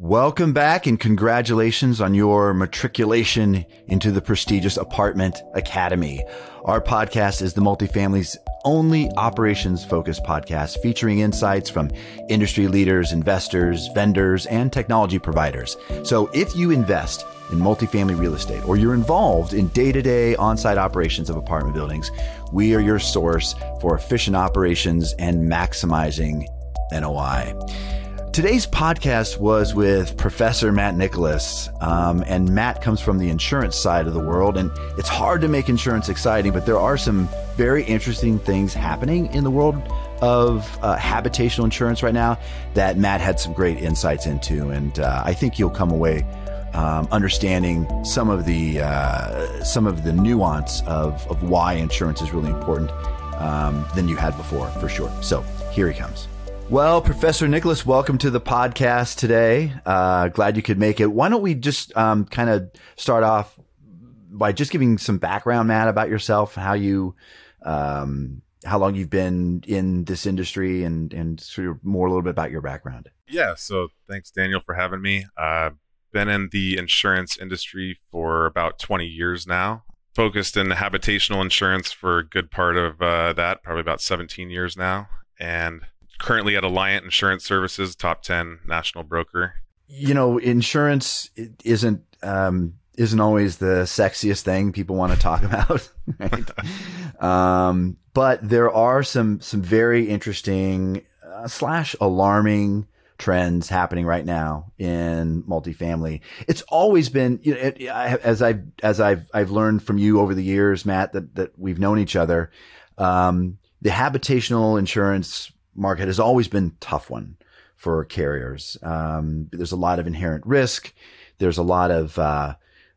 Welcome back and congratulations on your matriculation into the prestigious Apartment Academy. Our podcast is the multifamily's only operations focused podcast featuring insights from industry leaders, investors, vendors, and technology providers. So if you invest in multifamily real estate or you're involved in day to day on site operations of apartment buildings, we are your source for efficient operations and maximizing NOI. Today's podcast was with Professor Matt Nicholas. Um, and Matt comes from the insurance side of the world. And it's hard to make insurance exciting, but there are some very interesting things happening in the world of uh, habitational insurance right now that Matt had some great insights into. And uh, I think you'll come away um, understanding some of the uh, some of the nuance of, of why insurance is really important um, than you had before, for sure. So here he comes. Well, Professor Nicholas, welcome to the podcast today. Uh, glad you could make it. Why don't we just um, kind of start off by just giving some background, Matt, about yourself, how you, um, how long you've been in this industry, and and sort of more a little bit about your background. Yeah. So thanks, Daniel, for having me. Uh, been in the insurance industry for about 20 years now. Focused in the habitational insurance for a good part of uh, that, probably about 17 years now, and currently at Alliant Insurance Services, top 10 national broker. You know, insurance isn't um, isn't always the sexiest thing people want to talk about, right? um, but there are some some very interesting uh, slash alarming trends happening right now in multifamily. It's always been, you know, it, as I've as I've I've learned from you over the years, Matt, that that we've known each other. Um, the habitational insurance market has always been tough one for carriers. Um, there's a lot of inherent risk. There's a lot of, uh,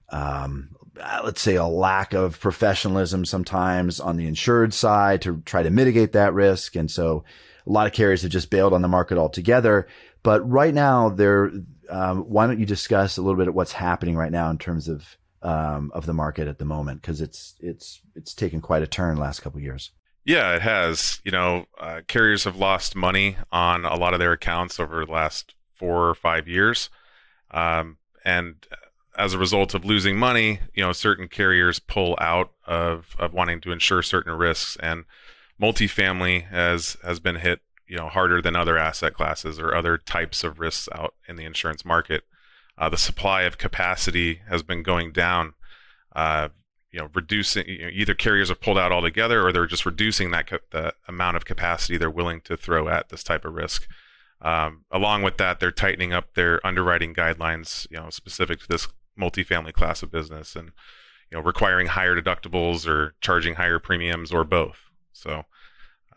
um, let's say a lack of professionalism sometimes on the insured side to try to mitigate that risk. And so a lot of carriers have just bailed on the market altogether. But right now, there, um, why don't you discuss a little bit of what's happening right now in terms of um, of the market at the moment? Because it's it's it's taken quite a turn last couple years. Yeah, it has. You know, uh, carriers have lost money on a lot of their accounts over the last four or five years. Um, and as a result of losing money, you know, certain carriers pull out of, of wanting to insure certain risks. And multifamily has, has been hit, you know, harder than other asset classes or other types of risks out in the insurance market. Uh, the supply of capacity has been going down uh, you know reducing you know, either carriers have pulled out altogether or they're just reducing that the amount of capacity they're willing to throw at this type of risk um, along with that they're tightening up their underwriting guidelines you know specific to this multifamily class of business and you know requiring higher deductibles or charging higher premiums or both so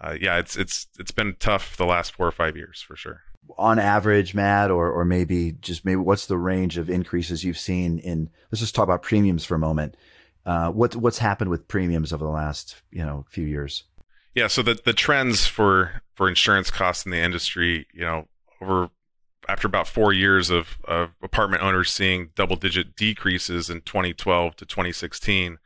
uh, yeah it's it's it's been tough the last four or five years for sure on average, Matt, or or maybe just maybe what's the range of increases you've seen in? Let's just talk about premiums for a moment. Uh, what what's happened with premiums over the last you know few years? Yeah, so the the trends for for insurance costs in the industry, you know, over after about four years of, of apartment owners seeing double digit decreases in 2012 to 2016,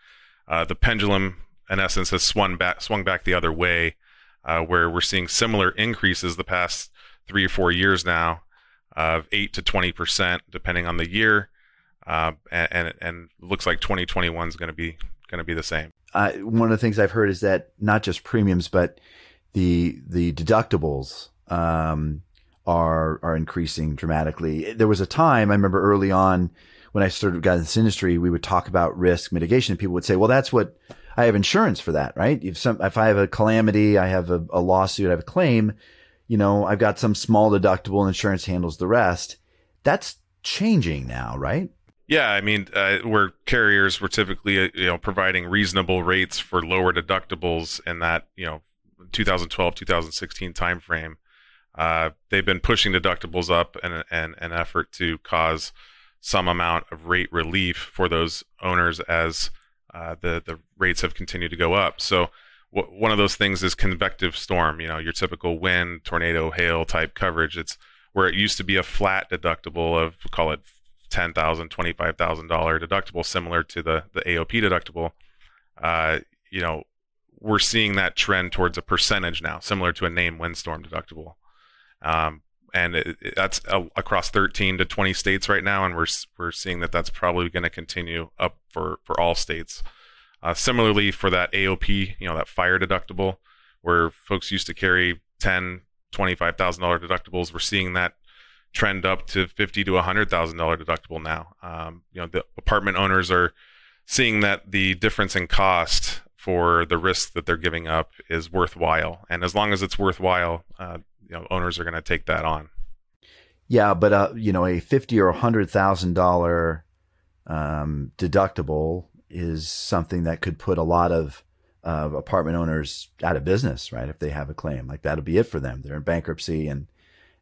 uh, the pendulum in essence has swung back swung back the other way, uh, where we're seeing similar increases the past three or four years now of eight to 20 percent, depending on the year uh, and, and, and looks like 2021 is going to be going to be the same. Uh, one of the things I've heard is that not just premiums, but the the deductibles um, are are increasing dramatically. There was a time I remember early on when I started got in this industry, we would talk about risk mitigation. And people would say, "Well, that's what I have insurance for that, right? If some if I have a calamity, I have a, a lawsuit, I have a claim, you know, I've got some small deductible, and insurance handles the rest." That's changing now, right? Yeah, I mean, uh, where carriers were typically uh, you know providing reasonable rates for lower deductibles in that you know 2012 2016 timeframe, uh, they've been pushing deductibles up in an effort to cause some amount of rate relief for those owners as uh, the the rates have continued to go up. So one of those things is convective storm. You know, your typical wind, tornado, hail type coverage. It's where it used to be a flat deductible of call it ten thousand, twenty five thousand dollar $25,000 deductible, similar to the the AOP deductible. Uh, you know, we're seeing that trend towards a percentage now, similar to a name windstorm deductible. Um, and it, it, that's uh, across 13 to 20 states right now, and we're we're seeing that that's probably going to continue up for for all states. Uh, similarly, for that AOP, you know, that fire deductible, where folks used to carry 10, 25 thousand dollar deductibles, we're seeing that trend up to fifty to hundred thousand dollar deductible now. Um, you know, the apartment owners are seeing that the difference in cost for the risk that they're giving up is worthwhile, and as long as it's worthwhile, uh, you know, owners are going to take that on. Yeah, but uh, you know, a fifty or hundred thousand dollar um, deductible is something that could put a lot of uh, apartment owners out of business, right? If they have a claim, like that'll be it for them. They're in bankruptcy, and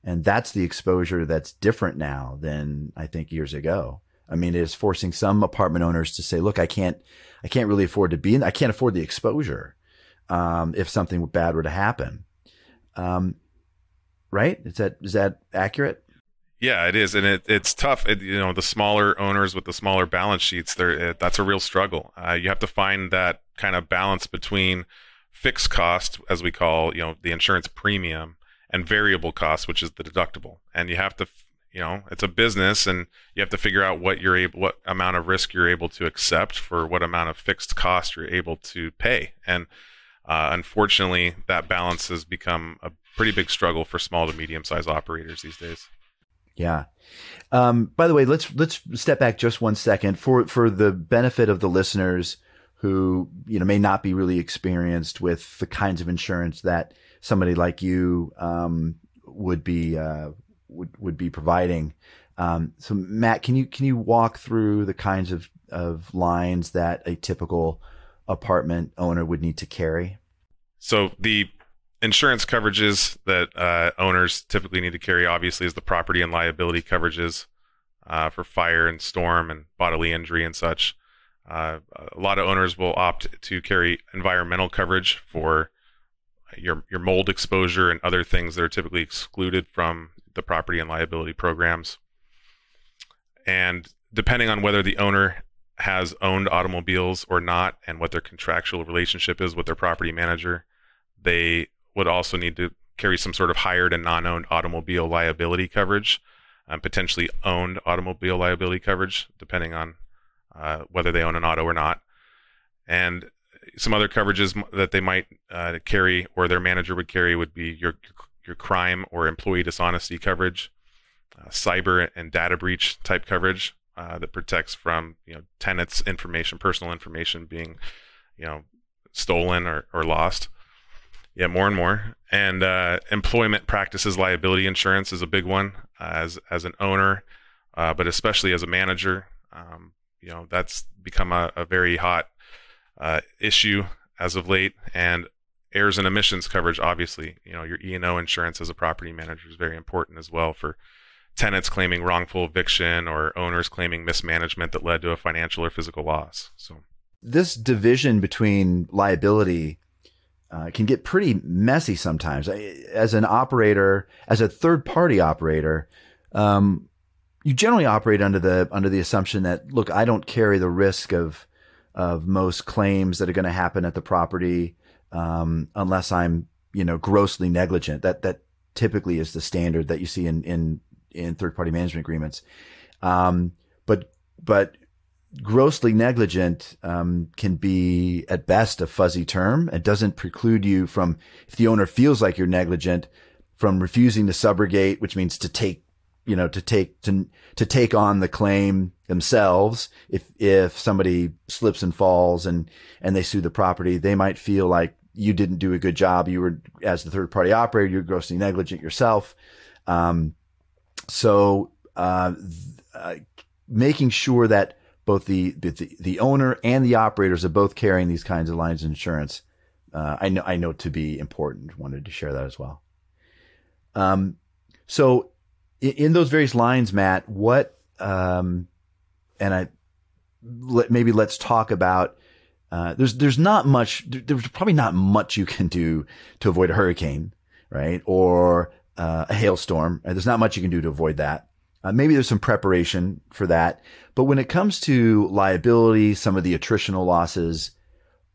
and that's the exposure that's different now than I think years ago. I mean, it is forcing some apartment owners to say, "Look, I can't, I can't really afford to be in. I can't afford the exposure um, if something bad were to happen." Um, right? Is that is that accurate? Yeah, it is, and it, it's tough. It, you know, the smaller owners with the smaller balance sheets, there that's a real struggle. Uh, you have to find that kind of balance between fixed cost, as we call, you know, the insurance premium, and variable costs, which is the deductible. And you have to, you know, it's a business, and you have to figure out what you're able, what amount of risk you're able to accept for what amount of fixed cost you're able to pay. And uh, unfortunately, that balance has become a pretty big struggle for small to medium sized operators these days. Yeah. Um, by the way, let's let's step back just one second for for the benefit of the listeners who you know may not be really experienced with the kinds of insurance that somebody like you um, would be uh, would would be providing. Um, so, Matt, can you can you walk through the kinds of of lines that a typical apartment owner would need to carry? So the insurance coverages that uh, owners typically need to carry, obviously, is the property and liability coverages uh, for fire and storm and bodily injury and such. Uh, a lot of owners will opt to carry environmental coverage for your your mold exposure and other things that are typically excluded from the property and liability programs. And depending on whether the owner has owned automobiles or not, and what their contractual relationship is with their property manager, they would also need to carry some sort of hired and non-owned automobile liability coverage, um, potentially owned automobile liability coverage, depending on uh, whether they own an auto or not, and some other coverages that they might uh, carry or their manager would carry would be your your crime or employee dishonesty coverage, uh, cyber and data breach type coverage uh, that protects from you know tenants' information, personal information being you know stolen or, or lost. Yeah, more and more. And uh, employment practices liability insurance is a big one as as an owner, uh, but especially as a manager. Um, you know, that's become a, a very hot uh, issue as of late. And errors and omissions coverage, obviously, you know, your E and O insurance as a property manager is very important as well for tenants claiming wrongful eviction or owners claiming mismanagement that led to a financial or physical loss. So this division between liability uh, can get pretty messy sometimes. As an operator, as a third party operator, um, you generally operate under the under the assumption that look, I don't carry the risk of of most claims that are going to happen at the property um, unless I'm you know grossly negligent. That that typically is the standard that you see in in in third party management agreements. Um, but but grossly negligent um, can be at best a fuzzy term. It doesn't preclude you from, if the owner feels like you're negligent, from refusing to subrogate, which means to take, you know, to take to to take on the claim themselves. If if somebody slips and falls and and they sue the property, they might feel like you didn't do a good job. You were as the third party operator, you're grossly negligent yourself. Um, so uh, uh, making sure that both the, the, the owner and the operators are both carrying these kinds of lines of insurance. Uh, I know, I know to be important. Wanted to share that as well. Um, so in, those various lines, Matt, what, um, and I, let, maybe let's talk about, uh, there's, there's not much, there's probably not much you can do to avoid a hurricane, right? Or, uh, a hailstorm. There's not much you can do to avoid that. Uh, maybe there's some preparation for that. But when it comes to liability, some of the attritional losses,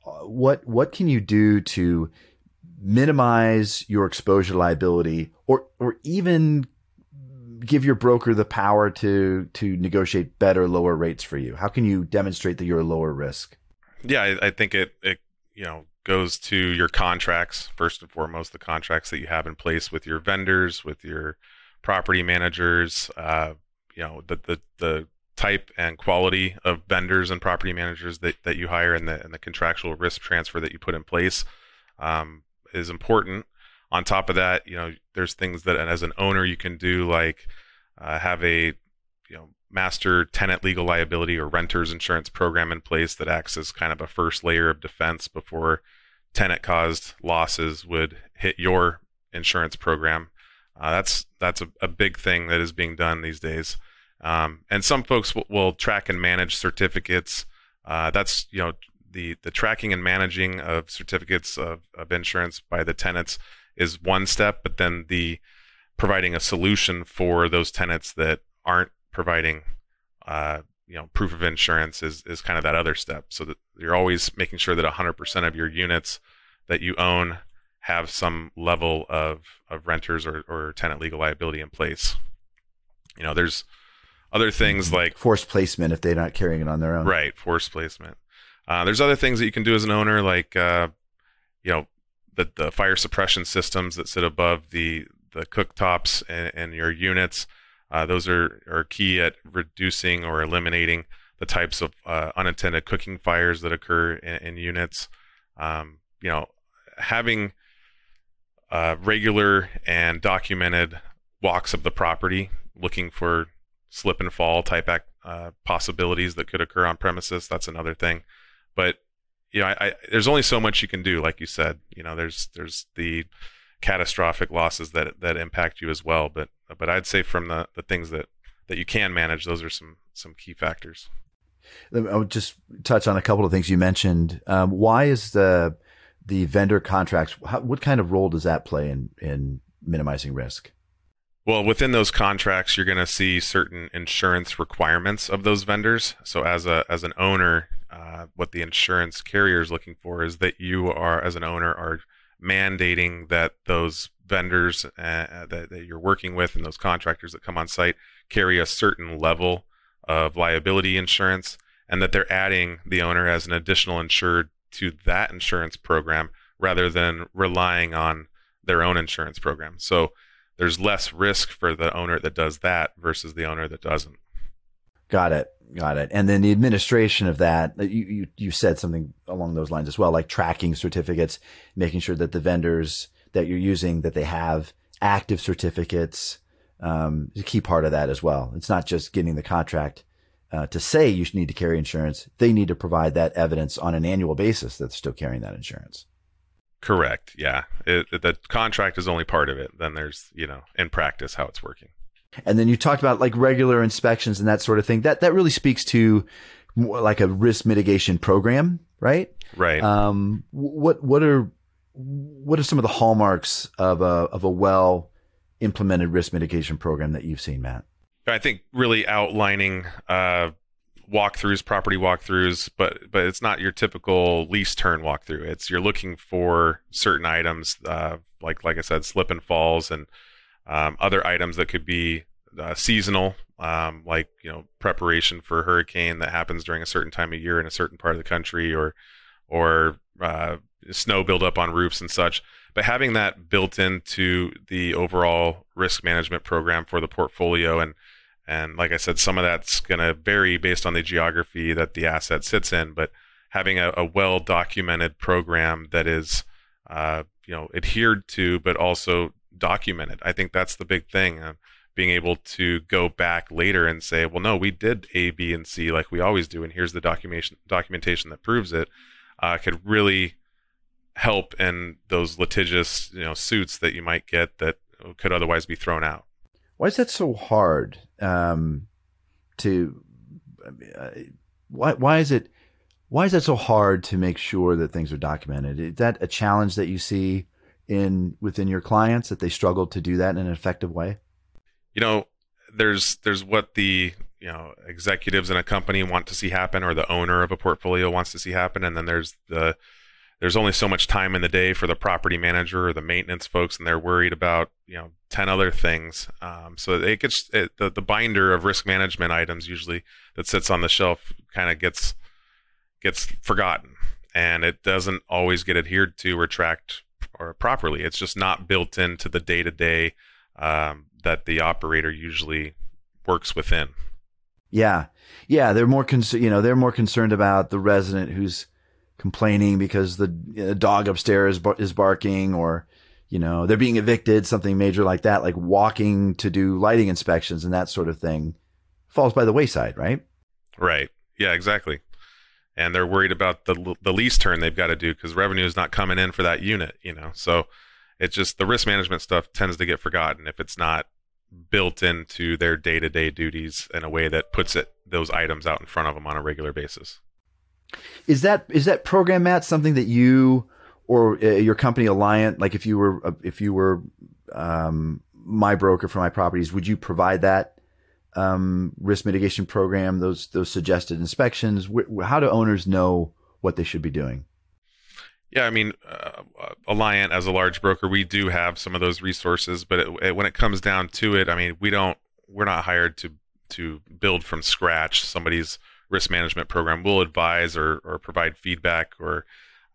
uh, what what can you do to minimize your exposure liability, or or even give your broker the power to to negotiate better, lower rates for you? How can you demonstrate that you're a lower risk? Yeah, I, I think it it you know goes to your contracts first and foremost, the contracts that you have in place with your vendors, with your property managers. Uh, you know the the the type and quality of vendors and property managers that, that you hire and the and the contractual risk transfer that you put in place um, is important. On top of that, you know, there's things that as an owner you can do like uh, have a you know master tenant legal liability or renters insurance program in place that acts as kind of a first layer of defense before tenant caused losses would hit your insurance program. Uh, that's that's a, a, big thing that is being done these days. Um, and some folks will, track and manage certificates. Uh, that's you know the the tracking and managing of certificates of, of insurance by the tenants is one step, but then the providing a solution for those tenants that aren't providing uh, you know proof of insurance is is kind of that other step. So that you're always making sure that 100% of your units that you own have some level of of renters or, or tenant legal liability in place. You know, there's other things mm-hmm. like forced placement if they're not carrying it on their own. Right, forced placement. Uh, there's other things that you can do as an owner, like uh, you know the the fire suppression systems that sit above the the cooktops and, and your units. Uh, those are are key at reducing or eliminating the types of uh, unintended cooking fires that occur in, in units. Um, you know, having uh, regular and documented walks of the property, looking for slip and fall type act, uh, possibilities that could occur on premises. That's another thing. But you know, I, I, there's only so much you can do, like you said. You know, there's there's the catastrophic losses that that impact you as well. But but I'd say from the the things that that you can manage, those are some some key factors. I would just touch on a couple of things you mentioned. Um, why is the the vendor contracts? How, what kind of role does that play in in minimizing risk? Well, within those contracts, you're going to see certain insurance requirements of those vendors. So, as a as an owner, uh, what the insurance carrier is looking for is that you are, as an owner, are mandating that those vendors uh, uh, that, that you're working with and those contractors that come on site carry a certain level of liability insurance, and that they're adding the owner as an additional insured to that insurance program rather than relying on their own insurance program. So there's less risk for the owner that does that versus the owner that doesn't. Got it. Got it. And then the administration of that, you, you, you said something along those lines as well, like tracking certificates, making sure that the vendors that you're using, that they have active certificates, um, is a key part of that as well. It's not just getting the contract uh, to say you need to carry insurance. They need to provide that evidence on an annual basis that they're still carrying that insurance. Correct. Yeah. It, the contract is only part of it. Then there's, you know, in practice how it's working. And then you talked about like regular inspections and that sort of thing. That that really speaks to like a risk mitigation program, right? Right. Um, what what are what are some of the hallmarks of a of a well implemented risk mitigation program that you've seen, Matt? I think really outlining uh, walkthroughs, property walkthroughs, but but it's not your typical lease turn walkthrough. It's you're looking for certain items, uh, like like I said, slip and falls, and um, other items that could be uh, seasonal, um, like you know preparation for a hurricane that happens during a certain time of year in a certain part of the country, or or uh, snow buildup on roofs and such. But having that built into the overall risk management program for the portfolio and and like I said, some of that's going to vary based on the geography that the asset sits in. But having a, a well documented program that is, uh, you know, adhered to, but also documented, I think that's the big thing. Uh, being able to go back later and say, well, no, we did A, B, and C like we always do, and here's the documentation documentation that proves it, uh, could really help in those litigious, you know, suits that you might get that could otherwise be thrown out. Why is that so hard um, to? Uh, why why is it why is that so hard to make sure that things are documented? Is that a challenge that you see in within your clients that they struggle to do that in an effective way? You know, there's there's what the you know executives in a company want to see happen, or the owner of a portfolio wants to see happen, and then there's the there's only so much time in the day for the property manager or the maintenance folks, and they're worried about you know ten other things. Um, so it gets it, the the binder of risk management items usually that sits on the shelf kind of gets gets forgotten, and it doesn't always get adhered to or tracked or properly. It's just not built into the day to day that the operator usually works within. Yeah, yeah, they're more concerned. You know, they're more concerned about the resident who's complaining because the uh, dog upstairs is barking or you know they're being evicted something major like that like walking to do lighting inspections and that sort of thing falls by the wayside right right yeah exactly and they're worried about the the lease turn they've got to do because revenue is not coming in for that unit you know? So it's just the risk management stuff tends to get forgotten if it's not built into their day-to-day duties in a way that puts it those items out in front of them on a regular basis. Is that is that program, Matt, something that you or uh, your company Alliant, like if you were uh, if you were um, my broker for my properties, would you provide that um, risk mitigation program? Those those suggested inspections. Wh- how do owners know what they should be doing? Yeah, I mean, uh, Alliant as a large broker, we do have some of those resources, but it, it, when it comes down to it, I mean, we don't, we're not hired to to build from scratch somebody's risk management program will advise or, or provide feedback or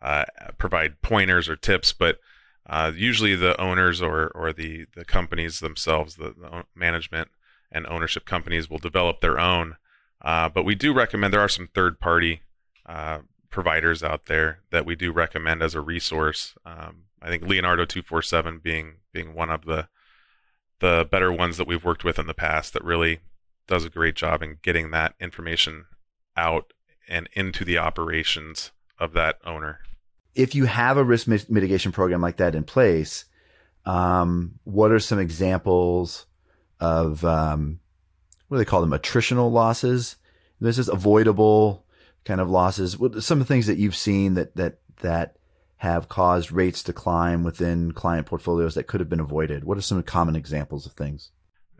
uh, provide pointers or tips, but uh, usually the owners or, or the, the companies themselves, the, the management and ownership companies will develop their own. Uh, but we do recommend there are some third party uh, providers out there that we do recommend as a resource. Um, I think Leonardo 247 being being one of the the better ones that we've worked with in the past that really does a great job in getting that information out and into the operations of that owner. If you have a risk mitigation program like that in place, um, what are some examples of um, what do they call them? Attritional losses. This is avoidable kind of losses. What some of the things that you've seen that that that have caused rates to climb within client portfolios that could have been avoided? What are some common examples of things?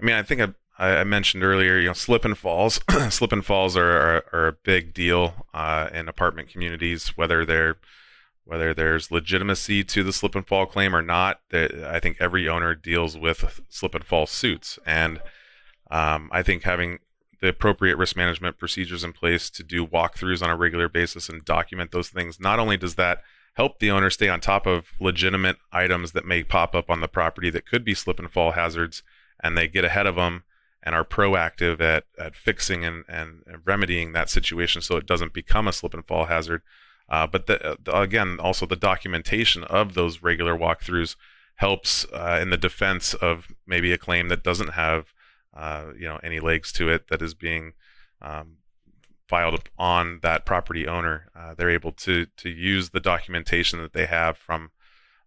I mean, I think I, I mentioned earlier, you know, slip and falls. slip and falls are, are, are a big deal uh, in apartment communities, whether they're whether there's legitimacy to the slip and fall claim or not. I think every owner deals with slip and fall suits, and um, I think having the appropriate risk management procedures in place to do walkthroughs on a regular basis and document those things. Not only does that help the owner stay on top of legitimate items that may pop up on the property that could be slip and fall hazards, and they get ahead of them and are proactive at, at fixing and, and remedying that situation so it doesn't become a slip and fall hazard. Uh, but the, again, also the documentation of those regular walkthroughs helps uh, in the defense of maybe a claim that doesn't have uh, you know any legs to it that is being um, filed on that property owner. Uh, they're able to to use the documentation that they have from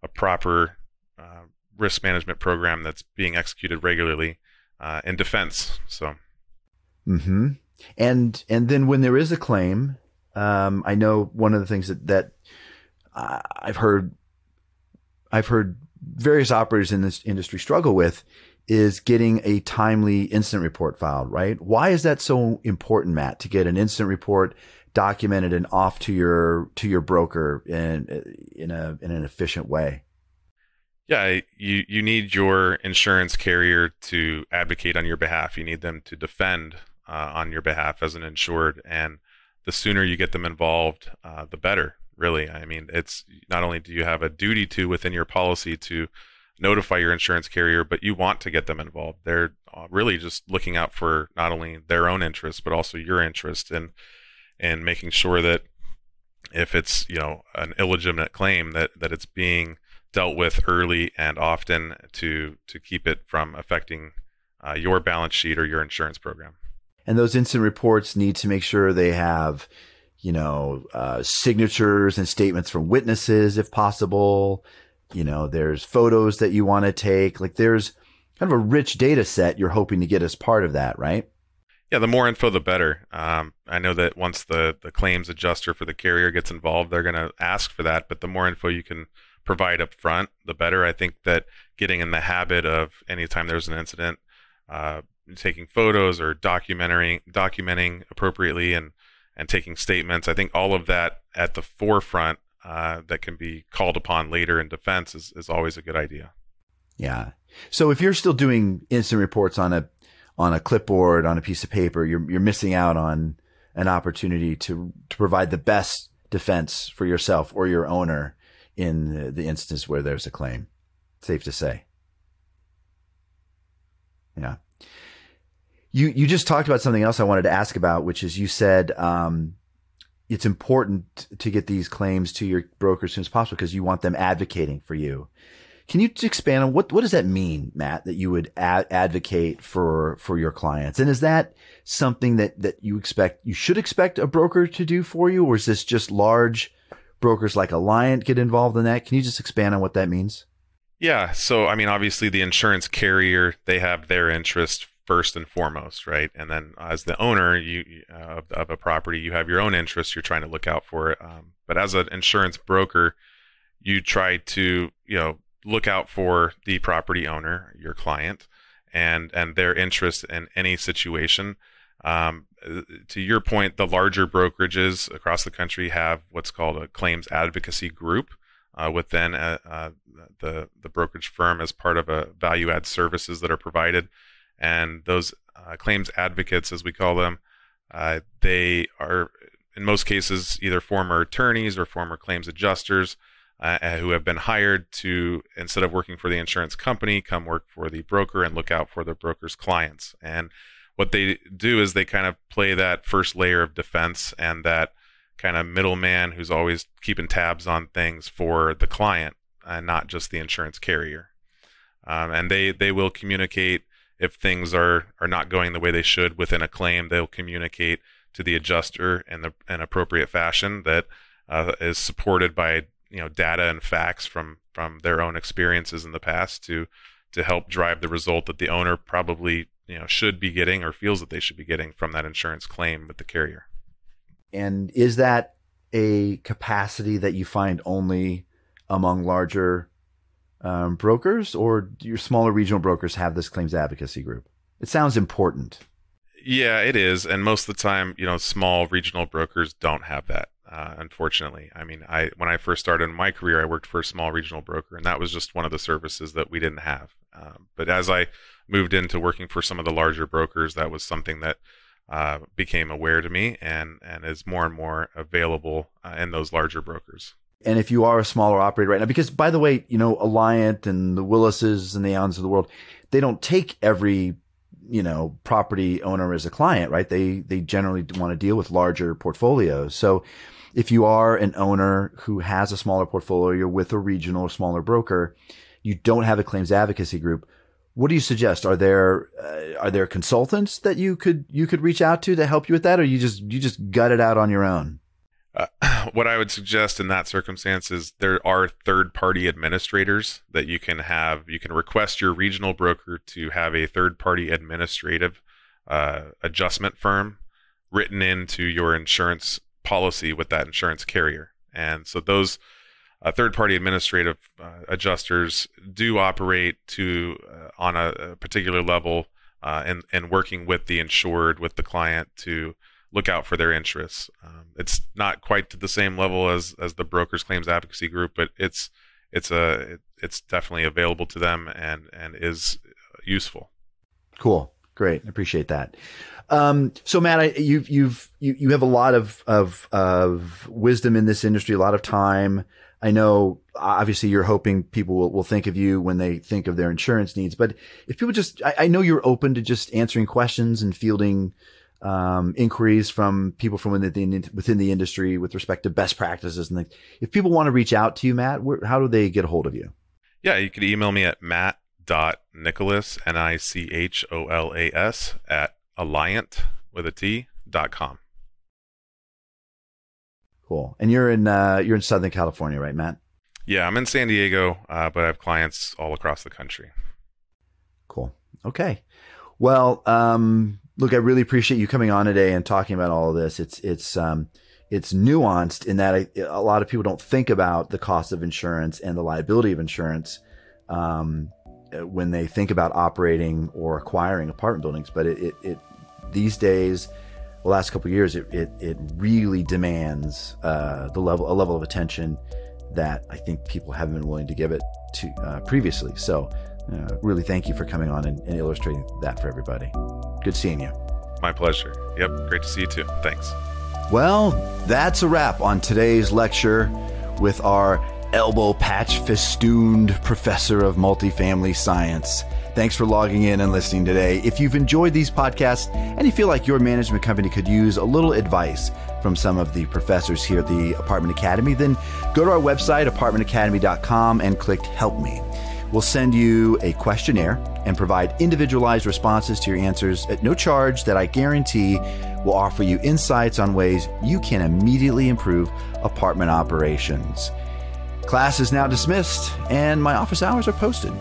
a proper uh, risk management program that's being executed regularly uh, in defense. So, hmm and and then when there is a claim, um, I know one of the things that that I've heard I've heard various operators in this industry struggle with is getting a timely incident report filed. Right? Why is that so important, Matt? To get an incident report documented and off to your to your broker in in a in an efficient way yeah, you you need your insurance carrier to advocate on your behalf. You need them to defend uh, on your behalf as an insured, and the sooner you get them involved, uh, the better. Really, I mean, it's not only do you have a duty to within your policy to notify your insurance carrier, but you want to get them involved. They're uh, really just looking out for not only their own interest but also your interest in and making sure that if it's you know an illegitimate claim that that it's being dealt with early and often to to keep it from affecting uh, your balance sheet or your insurance program. And those incident reports need to make sure they have, you know, uh, signatures and statements from witnesses if possible. You know, there's photos that you want to take. Like there's kind of a rich data set you're hoping to get as part of that, right? Yeah, the more info, the better. Um, I know that once the the claims adjuster for the carrier gets involved, they're going to ask for that. But the more info you can provide up front, the better. I think that getting in the habit of anytime there's an incident, uh, taking photos or documenting documenting appropriately and and taking statements. I think all of that at the forefront uh, that can be called upon later in defense is, is always a good idea. Yeah. So if you're still doing incident reports on a on a clipboard on a piece of paper, you're you're missing out on an opportunity to to provide the best defense for yourself or your owner in the, the instance where there's a claim. Safe to say. You you just talked about something else I wanted to ask about, which is you said um, it's important to get these claims to your broker as soon as possible because you want them advocating for you. Can you expand on what what does that mean, Matt? That you would ad- advocate for for your clients, and is that something that that you expect you should expect a broker to do for you, or is this just large brokers like Alliant get involved in that? Can you just expand on what that means? Yeah. So, I mean, obviously, the insurance carrier they have their interest first and foremost, right? And then as the owner you uh, of, a property, you have your own interests you're trying to look out for. Um, but as an insurance broker, you try to you know look out for the property owner, your client, and and their interest in any situation. Um, to your point, the larger brokerages across the country have what's called a claims advocacy group uh, uh, uh, the the brokerage firm as part of a value add services that are provided and those uh, claims advocates, as we call them, uh, they are in most cases either former attorneys or former claims adjusters who have been hired to instead of working for the insurance company, come work for the broker and look out for the broker's clients. And what they do is they kind of play that first layer of defense and that kind of middleman who's always keeping tabs on things for the client and not just the insurance carrier. Um, and they they will communicate if things are are not going the way they should within a claim, they'll communicate to the adjuster in the an appropriate fashion that uh, is supported by you know data and facts from from their own experiences in the past to to help drive the result that the owner probably you know should be getting or feels that they should be getting from that insurance claim with the carrier. And is that a capacity that you find only among larger um, brokers, or do your smaller regional brokers have this claims advocacy group? It sounds important. Yeah, it is, and most of the time, you know, small regional brokers don't have that. Uh, unfortunately, I mean, I when I first started in my career, I worked for a small regional broker, and that was just one of the services that we didn't have. Um, but as I moved into working for some of the larger brokers, that was something that uh, became aware to me and and is more and more available uh, in those larger brokers. And if you are a smaller operator right now, because by the way, you know, Alliant and the Willises and the Allens of the world, they don't take every, you know, property owner as a client, right? They, they generally want to deal with larger portfolios. So if you are an owner who has a smaller portfolio, you're with a regional or smaller broker, you don't have a claims advocacy group. What do you suggest? Are there uh, are there consultants that you could you could reach out to to help you with that, or you just you just gut it out on your own? Uh, what I would suggest in that circumstance is there are third party administrators that you can have. You can request your regional broker to have a third party administrative uh, adjustment firm written into your insurance policy with that insurance carrier. And so those uh, third party administrative uh, adjusters do operate to on a, particular level and, and working with the insured, with the client to look out for their interests. Um, it's not quite to the same level as as the brokers claims advocacy group, but it's it's a it, it's definitely available to them and and is useful. Cool, great, appreciate that. Um, so Matt, I, you've you've you, you have a lot of of of wisdom in this industry, a lot of time. I know obviously you're hoping people will, will think of you when they think of their insurance needs, but if people just, I, I know you're open to just answering questions and fielding um, inquiries from people from within the, within the industry with respect to best practices and things. If people want to reach out to you, Matt, where, how do they get a hold of you? Yeah, you can email me at matt.nicholas, N-I-C-H-O-L-A-S, at alliant with a T dot com. Cool. And you're in uh, you're in Southern California, right, Matt? Yeah, I'm in San Diego, uh, but I have clients all across the country. Cool. Okay. Well, um, look, I really appreciate you coming on today and talking about all of this. It's it's um, it's nuanced in that I, a lot of people don't think about the cost of insurance and the liability of insurance um, when they think about operating or acquiring apartment buildings. But it, it, it these days, the last couple years, it, it, it really demands uh, the level a level of attention that I think people haven't been willing to give it to uh, previously. So, uh, really, thank you for coming on and, and illustrating that for everybody. Good seeing you. My pleasure. Yep, great to see you too. Thanks. Well, that's a wrap on today's lecture with our elbow patch festooned professor of multifamily science. Thanks for logging in and listening today. If you've enjoyed these podcasts and you feel like your management company could use a little advice from some of the professors here at the Apartment Academy, then go to our website, apartmentacademy.com, and click Help Me. We'll send you a questionnaire and provide individualized responses to your answers at no charge that I guarantee will offer you insights on ways you can immediately improve apartment operations. Class is now dismissed, and my office hours are posted.